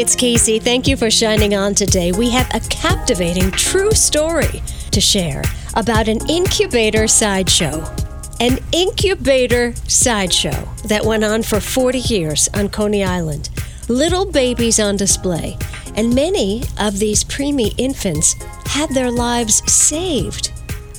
It's Kacey. Thank you for shining on today. We have a captivating true story to share about an incubator sideshow. An incubator sideshow that went on for 40 years on Coney Island. Little babies on display, and many of these preemie infants had their lives saved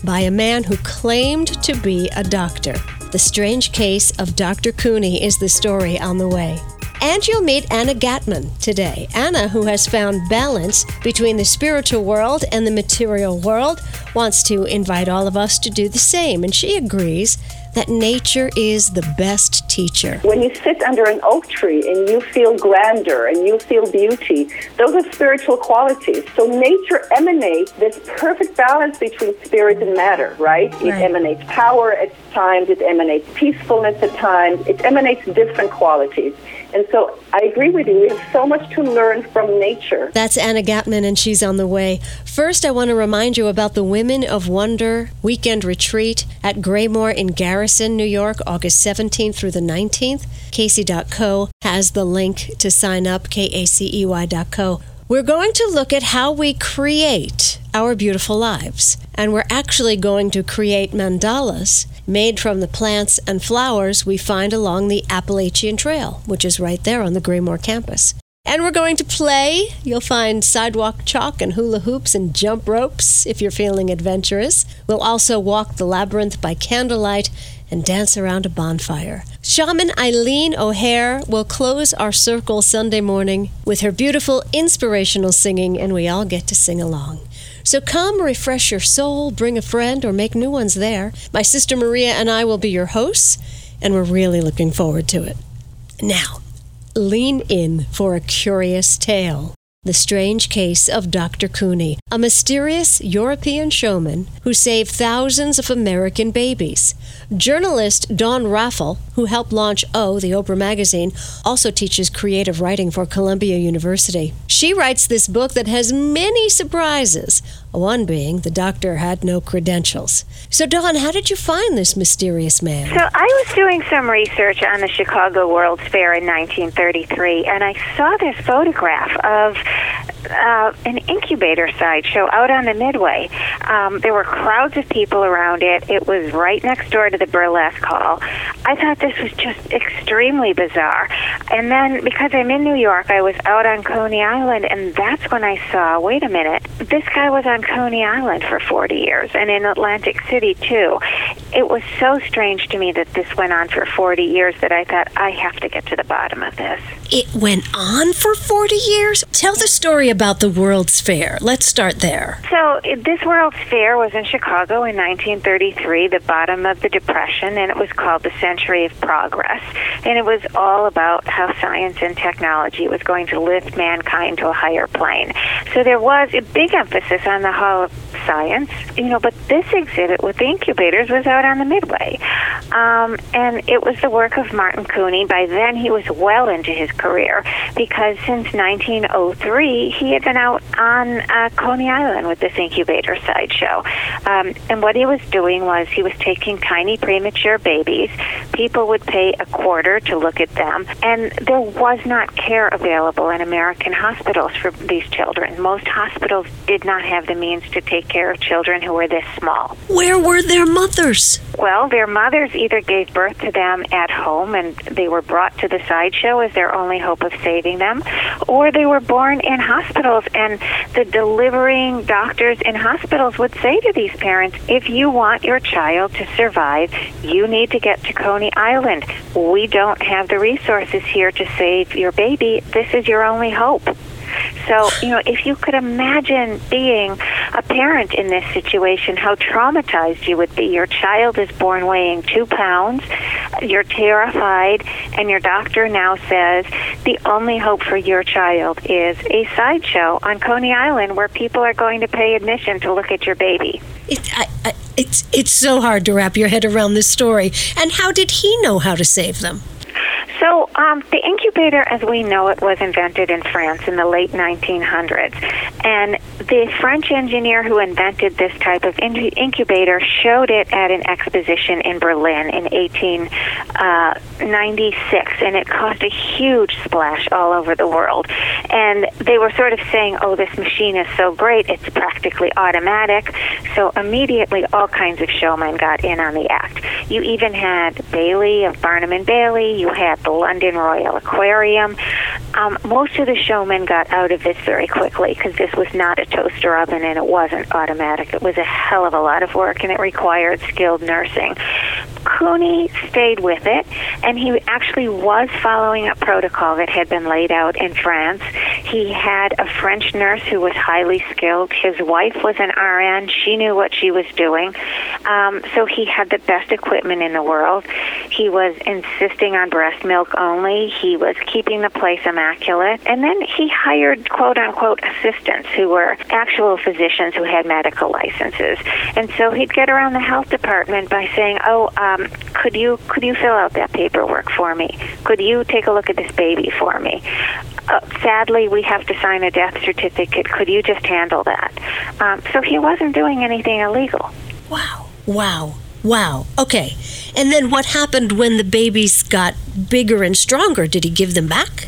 by a man who claimed to be a doctor. The strange case of Dr. Couney is the story on the way. And you'll meet Anna Gatmon today. Anna, who has found balance between the spiritual world and the material world, wants to invite all of us to do the same. And she agrees that nature is the best teacher. When you sit under an oak tree and you feel grandeur and you feel beauty, those are spiritual qualities. So nature emanates this perfect balance between spirit and matter, right? It emanates power at times, it emanates peacefulness at times, it emanates different qualities. And so I agree with you. We have so much to learn from nature. That's Anna Gatmon, and she's on the way. First, I want to remind you about the Women of Wonder weekend retreat at Graymoor in Garrison, New York, August 17th through the 19th. Kacey.co has the link to sign up, K A C E Y.co. We're going to look at how we create our beautiful lives. And we're actually going to create mandalas made from the plants and flowers we find along the Appalachian Trail, which is right there on the Graymoor campus. And we're going to play. You'll find sidewalk chalk and hula hoops and jump ropes if you're feeling adventurous. We'll also walk the labyrinth by candlelight and dance around a bonfire. Shaman Eileen O'Hare will close our circle Sunday morning with her beautiful inspirational singing, and we all get to sing along. So come refresh your soul, bring a friend, or make new ones there. My sister Maria and I will be your hosts, and we're really looking forward to it. Now, lean in for a curious tale. The strange case of Dr. Couney, a mysterious European showman who saved thousands of American babies. Journalist Dawn Raffel, who helped launch O, the Oprah magazine, also teaches creative writing for Columbia University. She writes this book that has many surprises, one being the doctor had no credentials. So, Dawn, how did you find this mysterious man? So I was doing some research on the Chicago World's Fair in 1933, and I saw this photograph of uh, an incubator sideshow out on the Midway. Um, there were crowds of people around it. It was right next door to the burlesque hall. I thought this was just extremely bizarre. And then because I'm in New York, I was out on Coney Island, and that's when I saw wait a minute, this guy was on Coney Island for 40 years and in Atlantic City too. It was so strange to me that this went on for 40 years that I thought I have to get to the bottom of this. It went on for 40 years? Tell the story about the World's Fair. Let's start there. So this World's Fair was in Chicago in 1933, the bottom of the Depression, and it was called the Century of Progress. And it was all about how science and technology was going to lift mankind to a higher plane. So there was a big emphasis on the Hall of Science, you know, but this exhibit with the incubators was out on the Midway. Um, and it was the work of Martin Couney. By then, he was well into his career because since 1903, he had been out on uh, Coney Island with this incubator sideshow. Um, and what he was doing was he was taking tiny premature babies. People would pay a quarter to look at them, and there was not care available in American hospitals for these children. Most hospitals did not have the means to take care of children who were this small. Where were their mothers? Well, their mothers either gave birth to them at home and they were brought to the sideshow as their only hope of saving them, or they were born in hospitals. And the delivering doctors in hospitals would say to these parents, if you want your child to survive, you need to get to Coney Island. We don't have the resources here to save your baby. This is your only hope. So, you know, if you could imagine being a parent in this situation, how traumatized you would be. Your child is born weighing two pounds. You're terrified, and your doctor now says the only hope for your child is a sideshow on Coney Island where people are going to pay admission to look at your baby. It, I, I, it's it's so hard to wrap your head around this story. And how did he know how to save them? So, um, the incubator as we know it was invented in France in the late 1900s. And the French engineer who invented this type of incubator showed it at an exposition in Berlin in 1896. And it caused a huge splash all over the world. And they were sort of saying, oh, this machine is so great, it's practically automatic. So, immediately, all kinds of showmen got in on the act. You even had Bailey of Barnum and Bailey, you had the London Royal Aquarium. Um, most of the showmen got out of this very quickly because this was not a toaster oven and it wasn't automatic. It was a hell of a lot of work and it required skilled nursing. Couney stayed with it, and he actually was following a protocol that had been laid out in France. He had a French nurse who was highly skilled. His wife was an RN. She knew what she was doing. Um, so he had the best equipment in the world. He was insisting on breast milk only. He was keeping the place immaculate. And then he hired quote unquote assistants who were actual physicians who had medical licenses. And so he'd get around the health department by saying, oh, um, could you could you fill out that paperwork for me? Could you take a look at this baby for me? Uh, sadly, we have to sign a death certificate. Could you just handle that? Um, so he wasn't doing anything illegal. Wow! Wow! Wow. Okay. And then what happened when the babies got bigger and stronger? Did he give them back?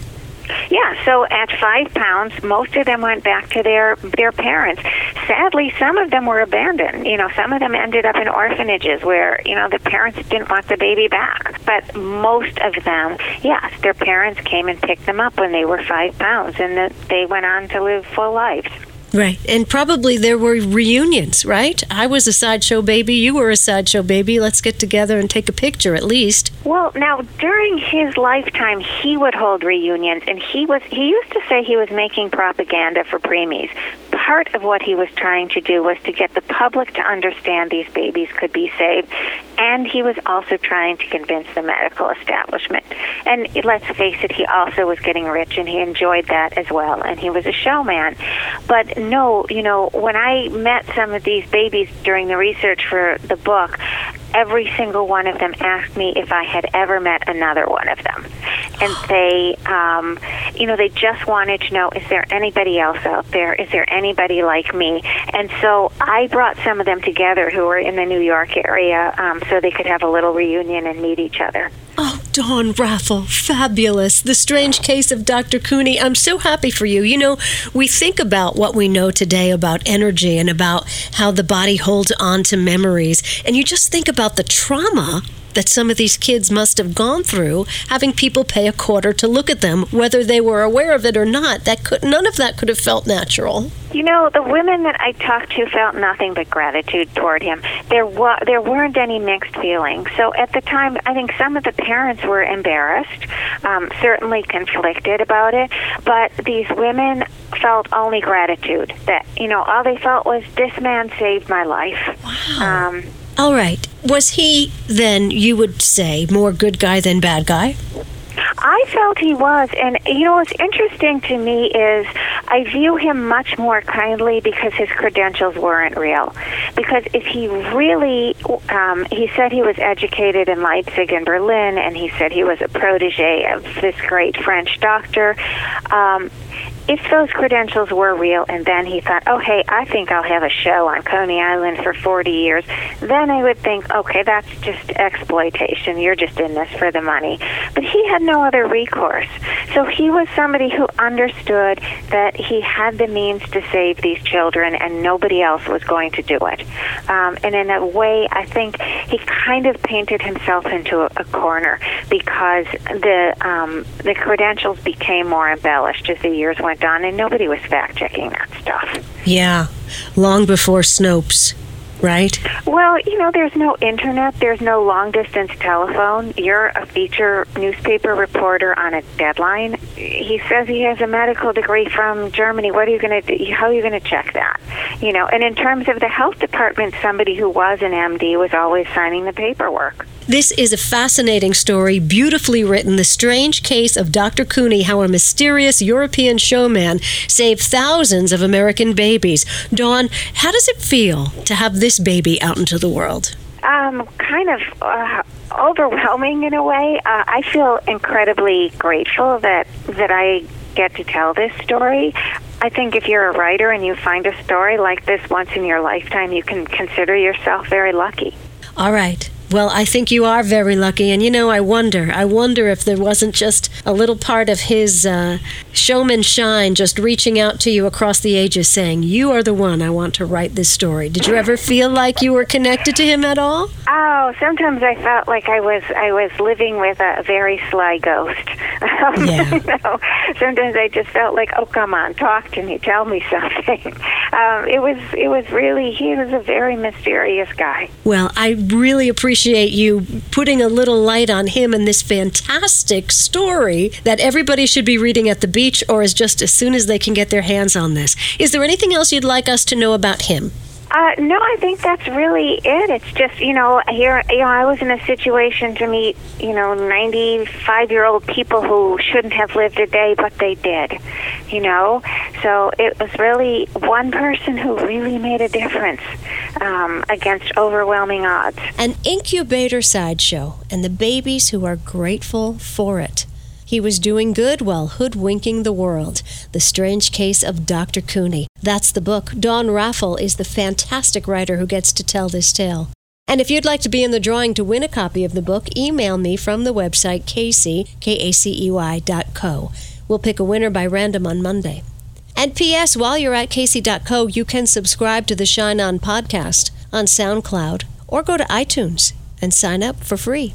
So at five pounds, most of them went back to their their parents. Sadly, some of them were abandoned. You know, some of them ended up in orphanages where you know the parents didn't want the baby back. But most of them, yes, their parents came and picked them up when they were five pounds, and they went on to live full lives. Right. And probably there were reunions, right? I was a sideshow baby, you were a sideshow baby. Let's get together and take a picture at least. Well, now during his lifetime he would hold reunions and he was he used to say he was making propaganda for preemies. Part of what he was trying to do was to get the public to understand these babies could be saved and he was also trying to convince the medical establishment. And let's face it, he also was getting rich and he enjoyed that as well and he was a showman. But no, you know, when I met some of these babies during the research for the book, every single one of them asked me if I had ever met another one of them. And they, um, you know, they just wanted to know is there anybody else out there? Is there anybody like me? And so I brought some of them together who were in the New York area um, so they could have a little reunion and meet each other. Oh, Dawn Raffel, fabulous. The strange case of Dr. Couney. I'm so happy for you. You know, we think about what we know today about energy and about how the body holds on to memories, and you just think about the trauma that some of these kids must have gone through having people pay a quarter to look at them whether they were aware of it or not that could none of that could have felt natural. You know the women that i talked to felt nothing but gratitude toward him. There wa- there weren't any mixed feelings. So at the time i think some of the parents were embarrassed um, certainly conflicted about it but these women felt only gratitude that you know all they felt was this man saved my life. Wow. Um, all right. Was he then, you would say, more good guy than bad guy? I felt he was, and you know what's interesting to me is I view him much more kindly because his credentials weren't real. Because if he really, um, he said he was educated in Leipzig and Berlin, and he said he was a protege of this great French doctor. Um, if those credentials were real and then he thought, oh, hey, I think I'll have a show on Coney Island for 40 years, then I would think, okay, that's just exploitation. You're just in this for the money. But he had no other recourse. So he was somebody who understood that he had the means to save these children and nobody else was going to do it. Um, and in a way, I think he kind of painted himself into a, a corner because the, um, the credentials became more embellished as the years went went on, and nobody was fact checking that stuff. Yeah, long before Snopes. Right? Well, you know, there's no internet, there's no long distance telephone. You're a feature newspaper reporter on a deadline. He says he has a medical degree from Germany. What are you going to do? How are you going to check that? You know, and in terms of the health department, somebody who was an MD was always signing the paperwork. This is a fascinating story, beautifully written. The strange case of Dr. Couney, how a mysterious European showman saved thousands of American babies. Dawn, how does it feel to have this baby out into the world? Um, kind of uh, overwhelming in a way. Uh, I feel incredibly grateful that that I get to tell this story. I think if you're a writer and you find a story like this once in your lifetime, you can consider yourself very lucky. All right. Well, I think you are very lucky. And you know, I wonder, I wonder if there wasn't just a little part of his uh, showman shine just reaching out to you across the ages saying, You are the one I want to write this story. Did you ever feel like you were connected to him at all? Oh, sometimes I felt like I was I was living with a very sly ghost. Um, Yeah. you know, sometimes I just felt like, oh, come on, talk to me, tell me something. Um, it was it was really he was a very mysterious guy. Well, I really appreciate you putting a little light on him and this fantastic story that everybody should be reading at the beach or as just as soon as they can get their hands on this. Is there anything else you'd like us to know about him? Uh, no, I think that's really it. It's just you know here you know I was in a situation to meet you know ninety five year old people who shouldn't have lived a day, but they did. You know, so it was really one person who really made a difference um, against overwhelming odds. An incubator sideshow and the babies who are grateful for it. He was doing good while hoodwinking the world. The Strange Case of Dr. Couney. That's the book. Dawn Raffel is the fantastic writer who gets to tell this tale. And if you'd like to be in the drawing to win a copy of the book, email me from the website Kacey, K-A-C-E-Y dot co. We'll pick a winner by random on Monday. And P.S. While you're at Kacey.co, you can subscribe to the Shine On podcast on SoundCloud or go to iTunes and sign up for free.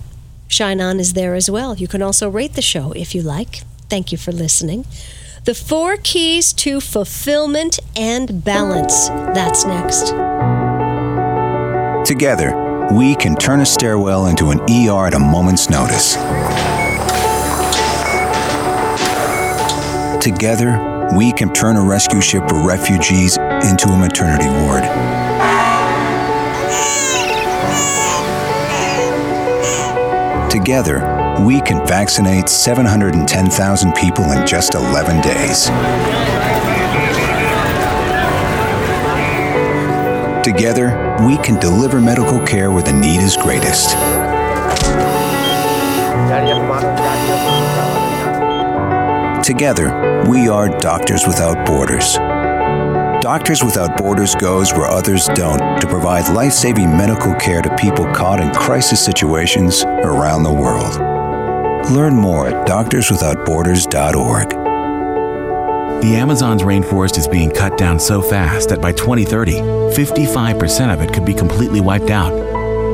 Shine On is there as well. You can also rate the show if you like. Thank you for listening. The four keys to fulfillment and balance. That's next. Together, we can turn a stairwell into an ER at a moment's notice. Together, we can turn a rescue ship for refugees into a maternity ward. Together, we can vaccinate 710,000 people in just 11 days. Together, we can deliver medical care where the need is greatest. Together, we are Doctors Without Borders. Doctors Without Borders goes where others don't to provide life saving medical care to people caught in crisis situations around the world. Learn more at doctorswithoutborders.org. The Amazon's rainforest is being cut down so fast that by 2030, 55% of it could be completely wiped out.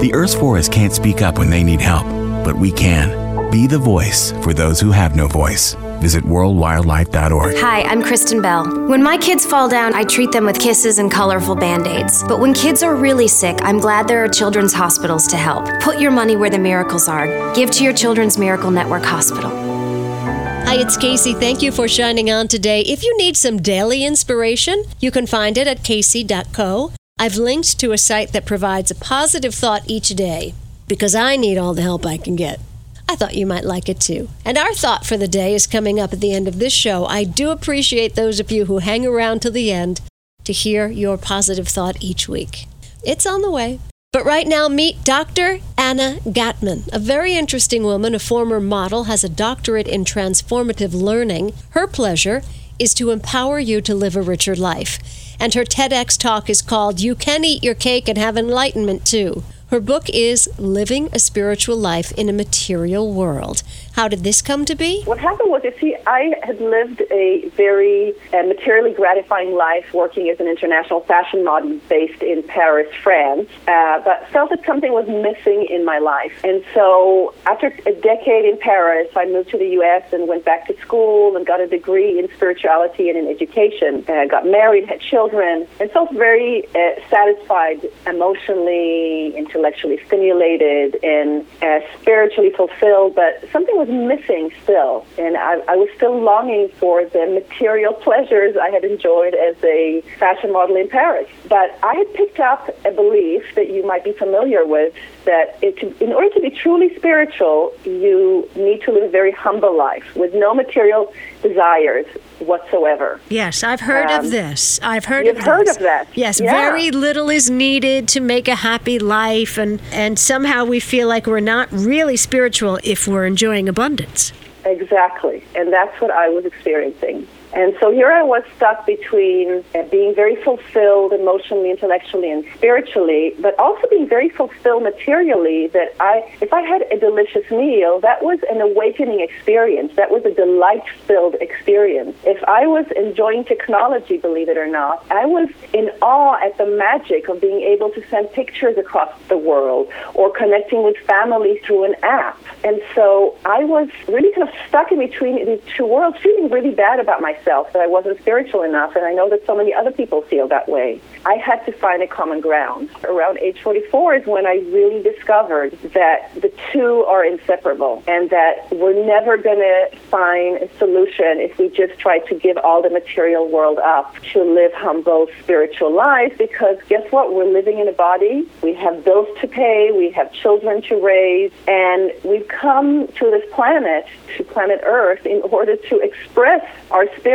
The Earth's forests can't speak up when they need help, but we can. Be the voice for those who have no voice. Visit worldwildlife.org. Hi, I'm Kristen Bell. When my kids fall down, I treat them with kisses and colorful band aids. But when kids are really sick, I'm glad there are children's hospitals to help. Put your money where the miracles are. Give to your Children's Miracle Network Hospital. Hi, it's Kacey. Thank you for shining on today. If you need some daily inspiration, you can find it at kacey.co. I've linked to a site that provides a positive thought each day because I need all the help I can get. I thought you might like it too. And our thought for the day is coming up at the end of this show. I do appreciate those of you who hang around to the end to hear your positive thought each week. It's on the way. But right now, meet Dr. Anna Gatmon, a very interesting woman, a former model, has a doctorate in transformative learning. Her pleasure is to empower you to live a richer life. And her TEDx talk is called You Can Eat Your Cake and Have Enlightenment Too. Her book is Living a Spiritual Life in a Material World. How did this come to be? What happened was, you see, I had lived a very uh, materially gratifying life working as an international fashion model based in Paris, France, uh, but felt that something was missing in my life. And so, after a decade in Paris, I moved to the U.S. and went back to school and got a degree in spirituality and in education. Uh, got married, had children, and felt very uh, satisfied emotionally, intellectually stimulated, and uh, spiritually fulfilled. But something was was missing still, and I, I was still longing for the material pleasures I had enjoyed as a fashion model in Paris. But I had picked up a belief that you might be familiar with that it, in order to be truly spiritual, you need to live a very humble life with no material desires whatsoever. Yes, I've heard Um, of this. I've heard you've of heard this. of that. Yes, Yeah. very little is needed to make a happy life and and somehow we feel like we're not really spiritual if we're enjoying abundance. Exactly. And that's what I was experiencing. And so here I was stuck between being very fulfilled emotionally, intellectually, and spiritually, but also being very fulfilled materially. That I, if I had a delicious meal, that was an awakening experience. That was a delight-filled experience. If I was enjoying technology, believe it or not, I was in awe at the magic of being able to send pictures across the world or connecting with family through an app. And so I was really kind of stuck in between these two worlds, feeling really bad about myself that I wasn't spiritual enough. And I know that so many other people feel that way. I had to find a common ground. Around age 44 is when I really discovered that the two are inseparable and that we're never going to find a solution if we just try to give all the material world up to live humble spiritual lives because guess what? We're living in a body. We have bills to pay. We have children to raise. And we've come to this planet, to planet Earth, in order to express our spirit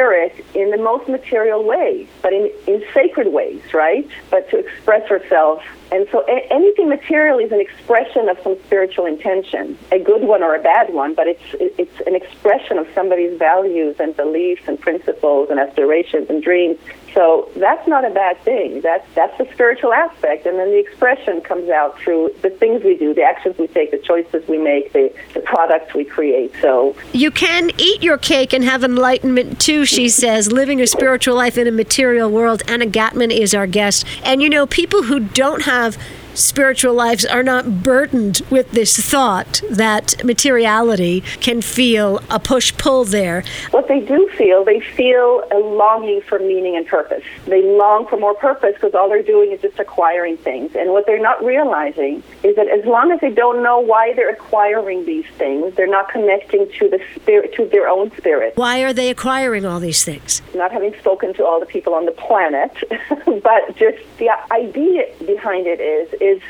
in the most material way, but in, in sacred ways, right? But to express ourselves. And so a- anything material is an expression of some spiritual intention, a good one or a bad one, but it's, it's an expression of somebody's values and beliefs and principles and aspirations and dreams. So that's not a bad thing. That's that's the spiritual aspect, and then the expression comes out through the things we do, the actions we take, the choices we make, the, the products we create. So You can eat your cake and have enlightenment too, she says, living a spiritual life in a material world. Anna Gatmon is our guest. And you know, people who don't have have spiritual lives are not burdened with this thought that materiality can feel a push pull there. what they do feel, they feel a longing for meaning and purpose. They long for more purpose because all they're doing is just acquiring things. And what they're not realizing is that as long as they don't know why they're acquiring these things, they're not connecting to the spirit, to their own spirit. Why are they acquiring all these things? not having spoken to all the people on the planet, but just the idea behind it is is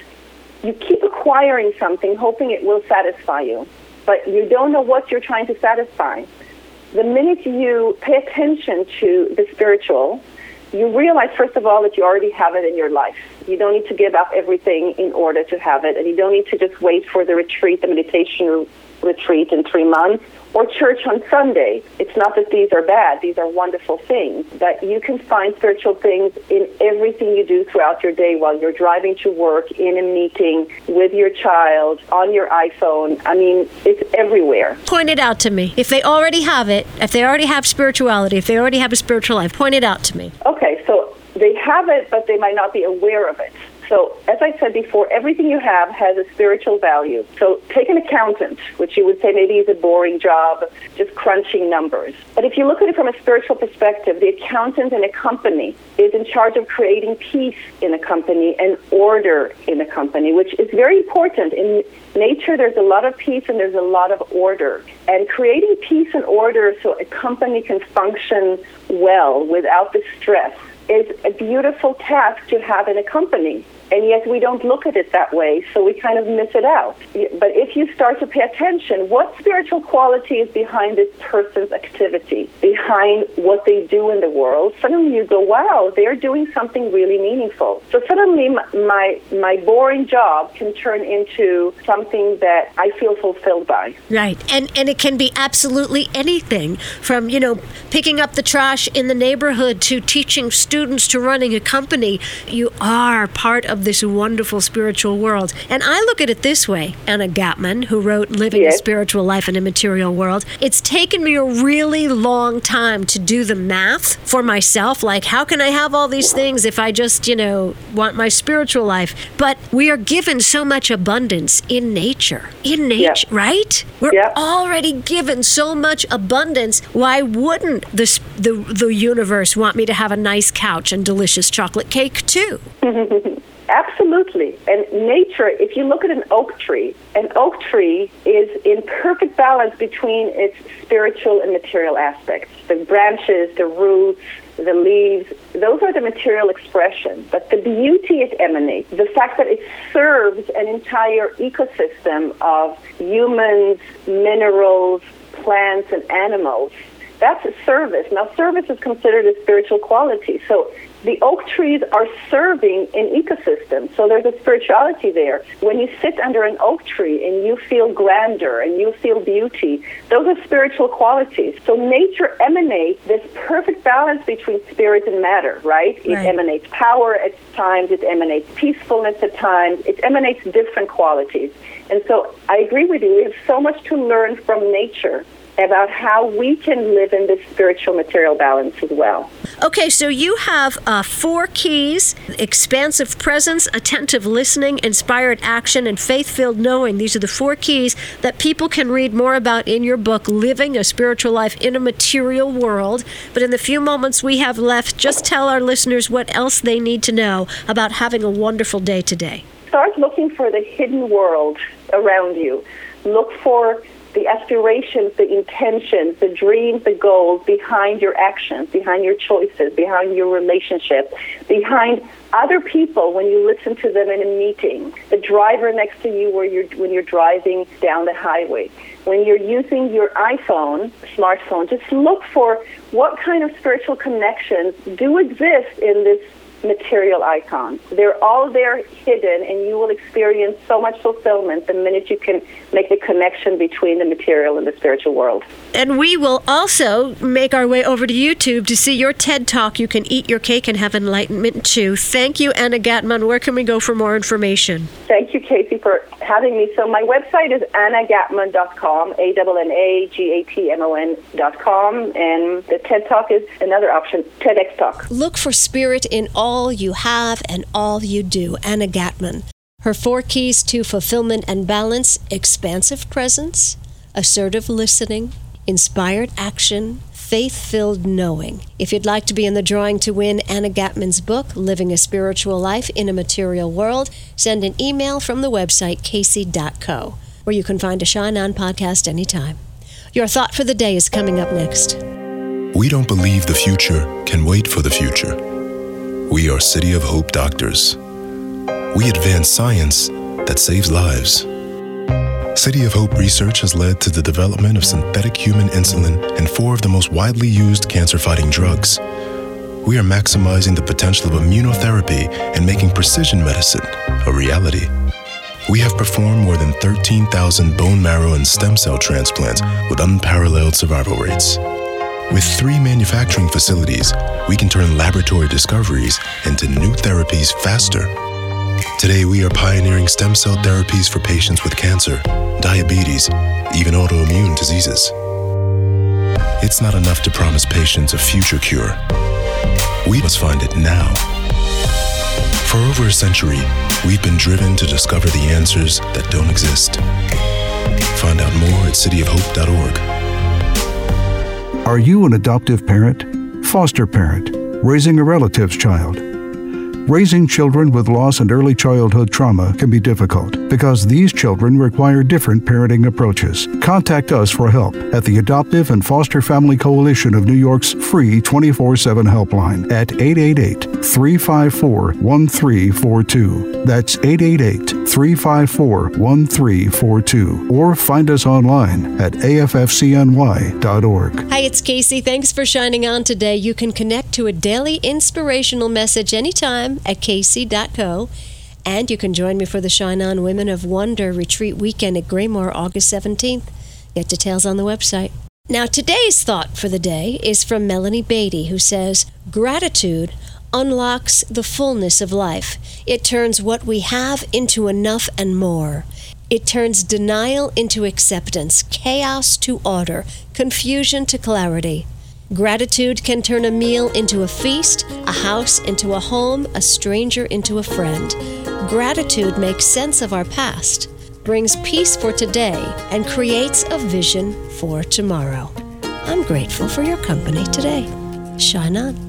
you keep acquiring something hoping it will satisfy you, but you don't know what you're trying to satisfy. The minute you pay attention to the spiritual, you realize first of all that you already have it in your life. You don't need to give up everything in order to have it, and you don't need to just wait for the retreat, the meditation retreat in three months, or church on Sunday. It's not that these are bad, these are wonderful things. That you can find spiritual things in everything you do throughout your day while you're driving to work, in a meeting, with your child, on your iPhone. I mean, it's everywhere. Point it out to me. If they already have it, if they already have spirituality, if they already have a spiritual life, point it out to me. Okay, so they have it, but they might not be aware of it. So, as I said before, everything you have has a spiritual value. So, take an accountant, which you would say maybe is a boring job, just crunching numbers. But if you look at it from a spiritual perspective, the accountant in a company is in charge of creating peace in a company and order in a company, which is very important. In nature, there's a lot of peace and there's a lot of order. And creating peace and order so a company can function well without the stress is a beautiful task to have in a company. And yet we don't look at it that way, so we kind of miss it out. But if you start to pay attention, what spiritual quality is behind this person's activity, behind what they do in the world, suddenly you go, wow, they're doing something really meaningful. So suddenly my, my boring job can turn into something that I feel fulfilled by. Right. And and it can be absolutely anything from, you know, picking up the trash in the neighborhood to teaching students to running a company. You are part of this wonderful spiritual world. And I look at it this way, Anna Gatmon, who wrote Living a Spiritual Life in a Material World. It's taken me a really long time to do the math for myself. Like, how can I have all these things if I just, you know, want my spiritual life? But we are given so much abundance in nature. In nature, right? We're Yeah. already given so much abundance. Why wouldn't the, the the universe want me to have a nice couch and delicious chocolate cake too? Absolutely. And nature, if you look at an oak tree, an oak tree is in perfect balance between its spiritual and material aspects. The branches, the roots, the leaves, those are the material expression. But the beauty it emanates, the fact that it serves an entire ecosystem of humans, minerals, plants, and animals, that's a service. Now, service is considered a spiritual quality. So the oak trees are serving an ecosystem. So there's a spirituality there. When you sit under an oak tree and you feel grandeur and you feel beauty, those are spiritual qualities. So nature emanates this perfect balance between spirit and matter, right? It right. emanates power at times, it emanates peacefulness at times, it emanates different qualities. And so I agree with you. We have so much to learn from nature about how we can live in this spiritual material balance as well. Okay, so you have uh, four keys expansive presence, attentive listening, inspired action, and faith filled knowing. These are the four keys that people can read more about in your book, Living a Spiritual Life in a Material World. But in the few moments we have left, just tell our listeners what else they need to know about having a wonderful day today. Start looking for the hidden world around you. Look for the aspirations, the intentions, the dreams, the goals behind your actions, behind your choices, behind your relationship, behind other people when you listen to them in a meeting, the driver next to you you're, when you're driving down the highway. When you're using your iPhone, smartphone, just look for what kind of spiritual connections do exist in this material icons. They're all there hidden, and you will experience so much fulfillment the minute you can make the connection between the material and the spiritual world. And we will also make our way over to YouTube to see your TED Talk. You can eat your cake and have enlightenment too. Thank you, Anna Gatmon. Where can we go for more information? Thank you, Kacey, for having me. So my website is annagatmon.com, A-N-A-G-A-T-M-O-N.com, and the TED Talk is another option, TEDx Talk. Look for spirit in all you have and all you do. Anna Gatmon. Her four keys to fulfillment and balance expansive presence, assertive listening, inspired action, faith filled knowing. If you'd like to be in the drawing to win Anna Gatmon's book, Living a Spiritual Life in a Material World, send an email from the website kacey.co, where you can find a Shine On podcast anytime. Your thought for the day is coming up next. We don't believe the future can wait for the future. We are City of Hope doctors. We advance science that saves lives. City of Hope research has led to the development of synthetic human insulin and four of the most widely used cancer fighting drugs. We are maximizing the potential of immunotherapy and making precision medicine a reality. We have performed more than 13,000 bone marrow and stem cell transplants with unparalleled survival rates. With three manufacturing facilities, we can turn laboratory discoveries into new therapies faster Today, we are pioneering stem cell therapies for patients with cancer, diabetes, even autoimmune diseases. It's not enough to promise patients a future cure. We must find it now. For over a century, we've been driven to discover the answers that don't exist. Find out more at cityofhope.org. Are you an adoptive parent, foster parent, raising a relative's child? Raising children with loss and early childhood trauma can be difficult because these children require different parenting approaches. Contact us for help at the Adoptive and Foster Family Coalition of New York's free 24 7 helpline at 888 354 1342. That's 888 354 1342. Or find us online at affcny.org. Hi, it's Kacey. Thanks for shining on today. You can connect to a daily inspirational message anytime at kacey.co. And you can join me for the Shine On Women of Wonder retreat weekend at Graymoor August 17th. Get details on the website. Now, today's thought for the day is from Melanie Beattie, who says, Gratitude unlocks the fullness of life. It turns what we have into enough and more. It turns denial into acceptance, chaos to order, confusion to clarity. Gratitude can turn a meal into a feast, a house into a home, a stranger into a friend. Gratitude makes sense of our past, brings peace for today, and creates a vision for tomorrow. I'm grateful for your company today. Shine on.